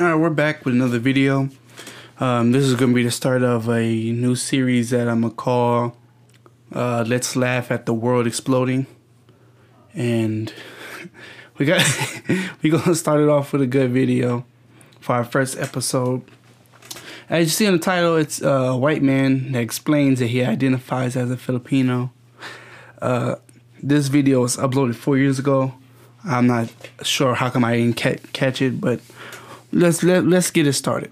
All right, we're back with another video. Um, this is going to be the start of a new series that I'm going to call uh, Let's Laugh at the World Exploding. And we got we're going to start it off with a good video for our first episode. As you see in the title, it's a white man that explains that he identifies as a Filipino. Uh, this video was uploaded four years ago. I'm not sure how come I didn't ca- catch it, but let's let, let's get it started.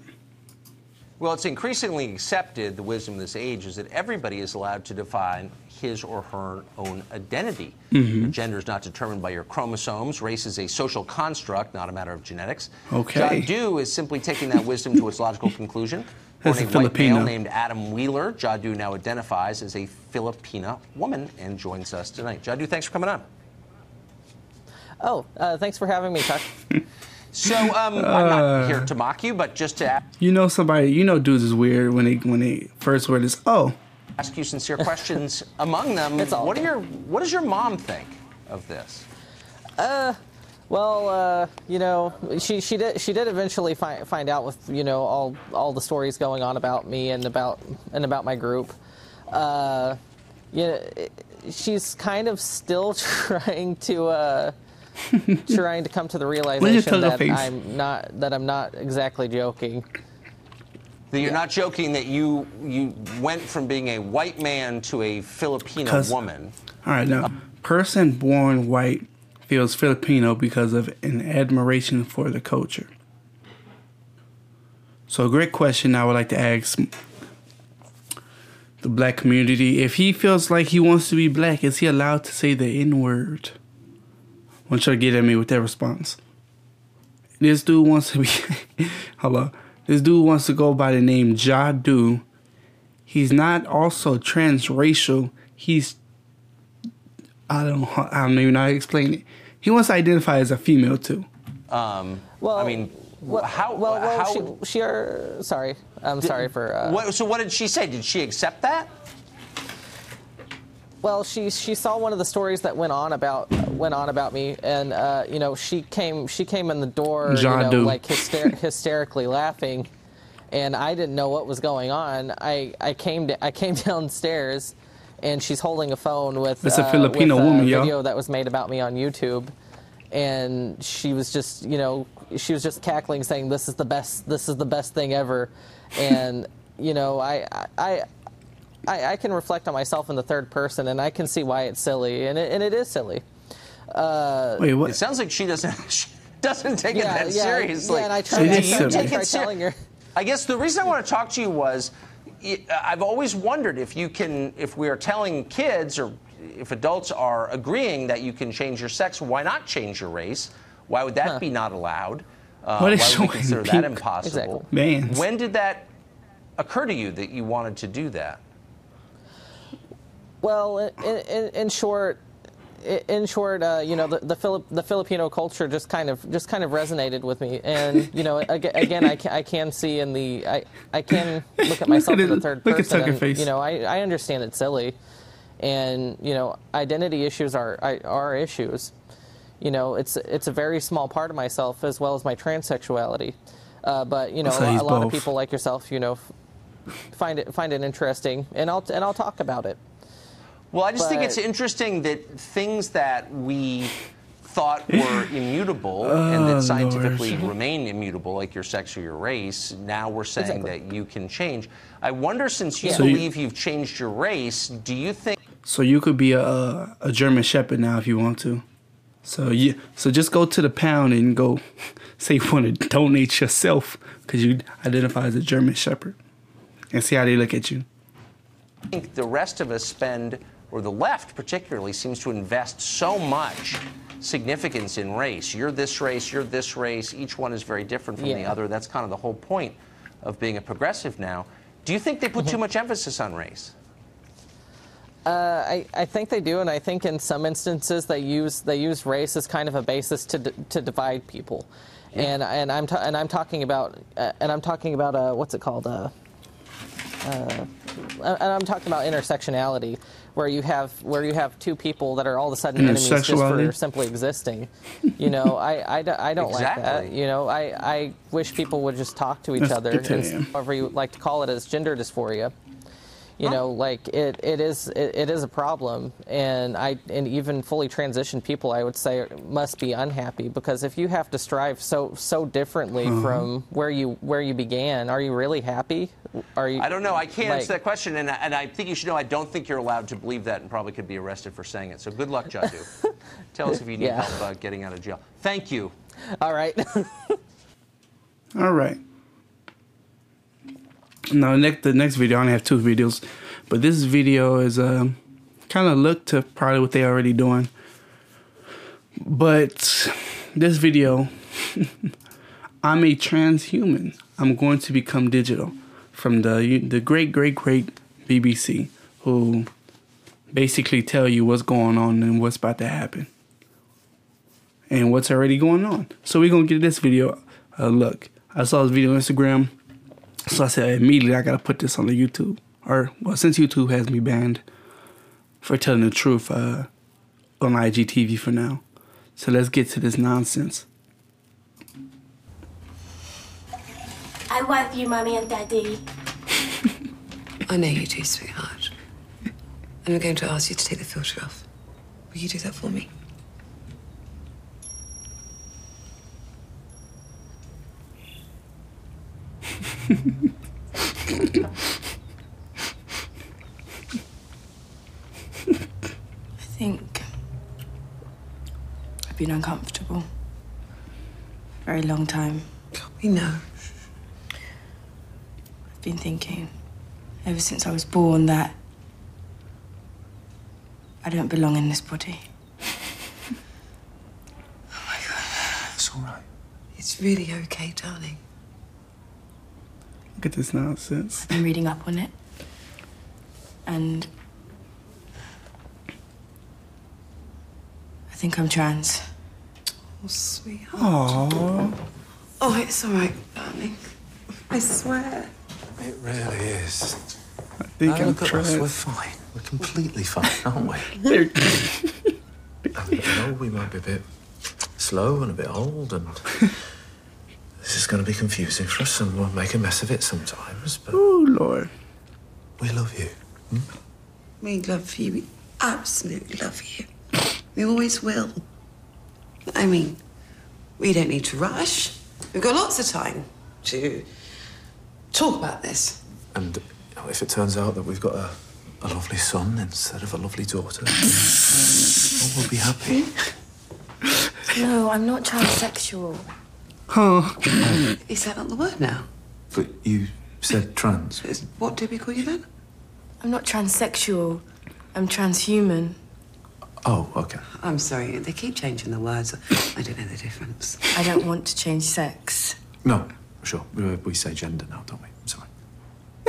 Well, it's increasingly accepted, the wisdom of this age is that everybody is allowed to define his or her own identity. Mm-hmm. Your gender is not determined by your chromosomes. Race is a social construct, not a matter of genetics. Okay. Jadu is simply taking that wisdom to its logical conclusion. That's Born a a white Filipino. male named Adam Wheeler, Jadu now identifies as a Filipina woman and joins us tonight. Jadu, thanks for coming on. Oh, uh, thanks for having me, Chuck. So um, I'm not here to mock you, but just to You know somebody, you know dudes is weird when they when they first word is oh. ask you sincere questions. Among them, It's all what, are your, what does your mom think of this? Uh. Well, uh, you know, she she did she did eventually find find out with you know all all the stories going on about me and about and about my group. Uh, yeah, she's kind of still trying to uh, trying to come to the realization that face? I'm not that I'm not exactly joking. That you're not joking that you you went from being a white man to a Filipino woman. All right, now person born white feels Filipino because of an admiration for the culture. So, a great question I would like to ask the black community: If he feels like he wants to be black, is he allowed to say the N word? I want you to get at me with that response. This dude wants to be. hello. This dude wants to go by the name Jadu. He's not also transracial. He's I don't I don't even know how to explain it. He wants to identify as a female too. Um, Well, I mean, well, how? well, well how she, she sorry, I'm sorry for. Uh, what, so what did she say? Did she accept that? Well, she she saw one of the stories that went on about went on about me, and uh, you know she came she came in the door, you know, like hyster- hysterically laughing, and I didn't know what was going on. I I came I came downstairs, and she's holding a phone with That's a uh, Filipino with a yo. video that was made about me on YouTube, and she was just you know she was just cackling, saying this is the best this is the best thing ever, and you know I I. I, I can reflect on myself in the third person, and I can see why it's silly, and it, and it is silly. Wait, It sounds like she doesn't she doesn't take it that seriously. Yeah, and I It tried, I is. I Take tried it ser- telling her. I guess the reason I want to talk to you was i- I've always wondered if you can, if we are telling kids or if adults are agreeing that you can change your sex, why not change your race? Why would that Huh. be not allowed? Uh, What is why would we consider that pink? impossible? Exactly. Mans. When did that occur to you that you wanted to do that? Well, in, in, in short, in short, uh, you know, the the, Filip, the Filipino culture just kind of just kind of resonated with me, and you know, aga- again, I can, I can see in the I, I can look at myself at in the third Look person, and, face. you know, I, I understand it's silly, and you know, identity issues are are- are issues. You know, it's it's a very small part of myself as well as my transsexuality. Uh, but you know, he's a lot both. of people like yourself, you know, find it find it interesting, and I'll and I'll talk about it. Well, I just think it's interesting that things that we thought were immutable oh, and Oh, that scientifically Lord. remain immutable, like your sex or your race, now we're saying Exactly. that you can change. I wonder, since you So believe you've changed your race, do you think So you could be a a, a German Shepherd now if you want to. So you so just go to the pound and go say you want to donate yourself because you identify as a German Shepherd and see how they look at you. I think the rest of us spend, or the left particularly, seems to invest so much significance in race. You're this race, you're this race. Each one is very different from the other. That's kind of the whole point of being a progressive now. Do you think they put too much emphasis on race? Uh, I, I think they do, and I think in some instances they use they use race as kind of a basis to d- to divide people, and and I'm and I'm talking about uh, and I'm talking about uh, what's it called uh, uh, and I'm talking about intersectionality, where you have where you have two people that are all of a sudden And enemies just for simply existing. You know, I I don't like that. You know, I, I wish people would just talk to each That's other, good and however you like to call it as gender dysphoria. You know, like it, it is it, it is a problem, and I and even fully transitioned people, I would say, must be unhappy because if you have to strive so so differently Uh-huh. from where you where you began, are you really happy? Are you? I don't know. I can't like- answer that question, and, and I think you should know I don't think you're allowed to believe that and probably could be arrested for saying it. So good luck, Jadu. Tell us if you need Yeah. help uh, getting out of jail. Thank you. All right. All right. Now, next the next video, I only have two videos, but this video is um, kind of look to probably what they already doing. But this video, I'm a transhuman. I'm going to become digital from the the great great great BBC, who basically tell you what's going on and what's about to happen and what's already going on. So we're gonna get this video a look. I saw this video on Instagram, so I said immediately I gotta put this on the YouTube. Or well, since YouTube has me banned for telling the truth uh, on IGTV for now. So let's get to this nonsense. I love you, mommy and Daddy. I know you do, sweetheart. And I'm going to ask you to take the filter off. Will you do that for me? I think I've been uncomfortable. Very long time. We know. I've been thinking, ever since I was born, that I don't belong in this body. Oh my god. It's all right. It's really okay, darling. Look at this nonsense. I've been reading up on it. And I think I'm trans. Oh, sweetheart. Aww. Oh, it's all right, darling. I swear. It really is. I think Now I'm look at us. We're fine. We're completely fine, aren't we? There- And, you know, we might be a bit slow and a bit old, and this is going to be confusing for us, and we'll make a mess of it sometimes. But oh Lord. we love you. Hmm? We love you. We absolutely love you. We always will. I mean, we don't need to rush. We've got lots of time to talk about this. And if it turns out that we've got a, a lovely son instead of a lovely daughter, well, we'll be happy. No, I'm not transsexual. Huh. Is that not the word now? But you said trans. Is- What did we call you then? I'm not transsexual. I'm transhuman. Oh, okay. I'm sorry, they keep changing the words. I don't know the difference. I don't want to change sex. No, sure. We, we say gender now, don't we? I'm sorry.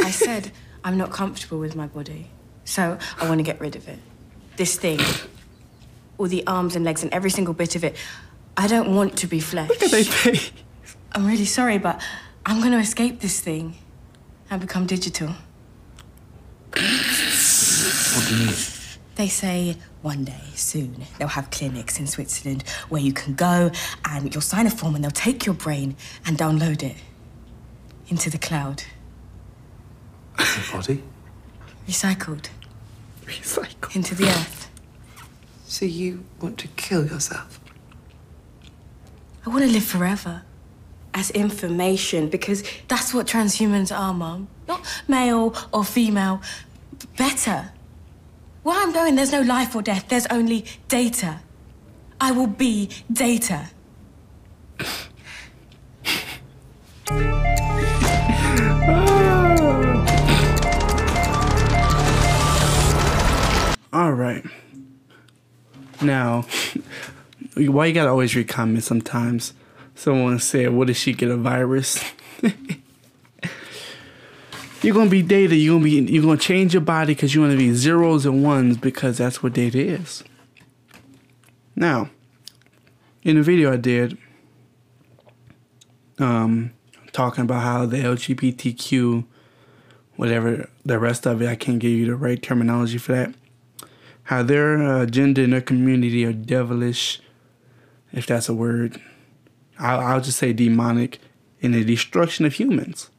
I said I'm not comfortable with my body, so I want to get rid of it. This thing, all the arms and legs and every single bit of it. I don't want to be flesh. Look at they face. I'm really sorry, but I'm going to escape this thing and become digital. What do you mean? They say one day, soon, they'll have clinics in Switzerland where you can go and you'll sign a form and they'll take your brain and download it into the cloud. Your body? Recycled Recycle. into the earth. So you want to kill yourself? I want to live forever as information because that's what transhumans are, Mum. Not male or female, better. Where I'm going, there's no life or death, there's only data. I will be data. All right. Now, why you gotta always read comments sometimes? Someone said, "What if she get a virus?" you're gonna be data. You're gonna be. You're gonna change your body because you want to be zeros and ones because that's what data is. Now, in the video I did, um, talking about how the LGBTQ, whatever the rest of it, I can't give you the right terminology for that how their uh, agenda in their community are devilish, if that's a word. I'll, I'll just say demonic, in the destruction of humans.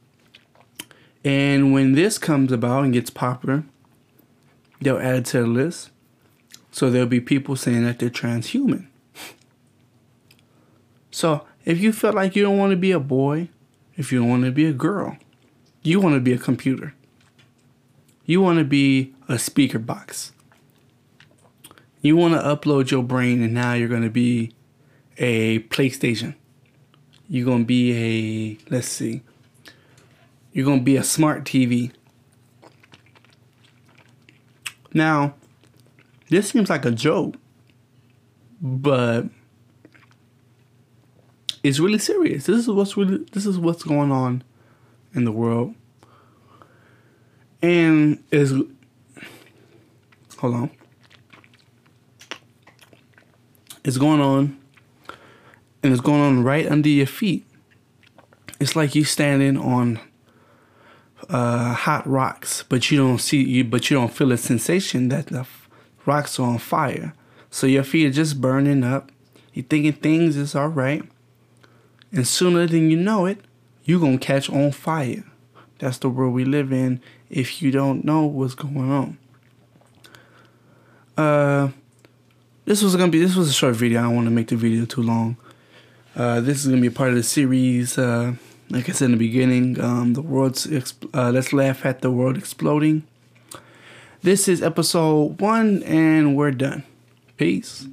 And when this comes about and gets popular, they'll add it to the list. So there'll be people saying that they're transhuman. So if you feel like you don't want to be a boy, if you don't want to be a girl, you want to be a computer. You want to be a speaker box. You want to upload your brain, and now you're going to be a PlayStation. You're to be a, let's see, you're to be a smart TV. Now, this seems like a joke, but it's really serious. This is what's really this is what's going on in the world. And is hold on. It's going on and it's going on right under your feet. It's like you're standing on uh, hot rocks, but you don't see you, but you don't feel a sensation that the rocks are on fire. So your feet are just burning up. You're thinking things is all right, and sooner than you know it, you're gonna catch on fire. That's the world we live in. If you don't know what's going on. Uh, this was gonna be this was a short video. I don't want to make the video too long. Uh, this is gonna be a part of the series. Uh, like I said in the beginning, um, the world's exp- uh, let's laugh at the world exploding. This is episode one, and we're done. Peace.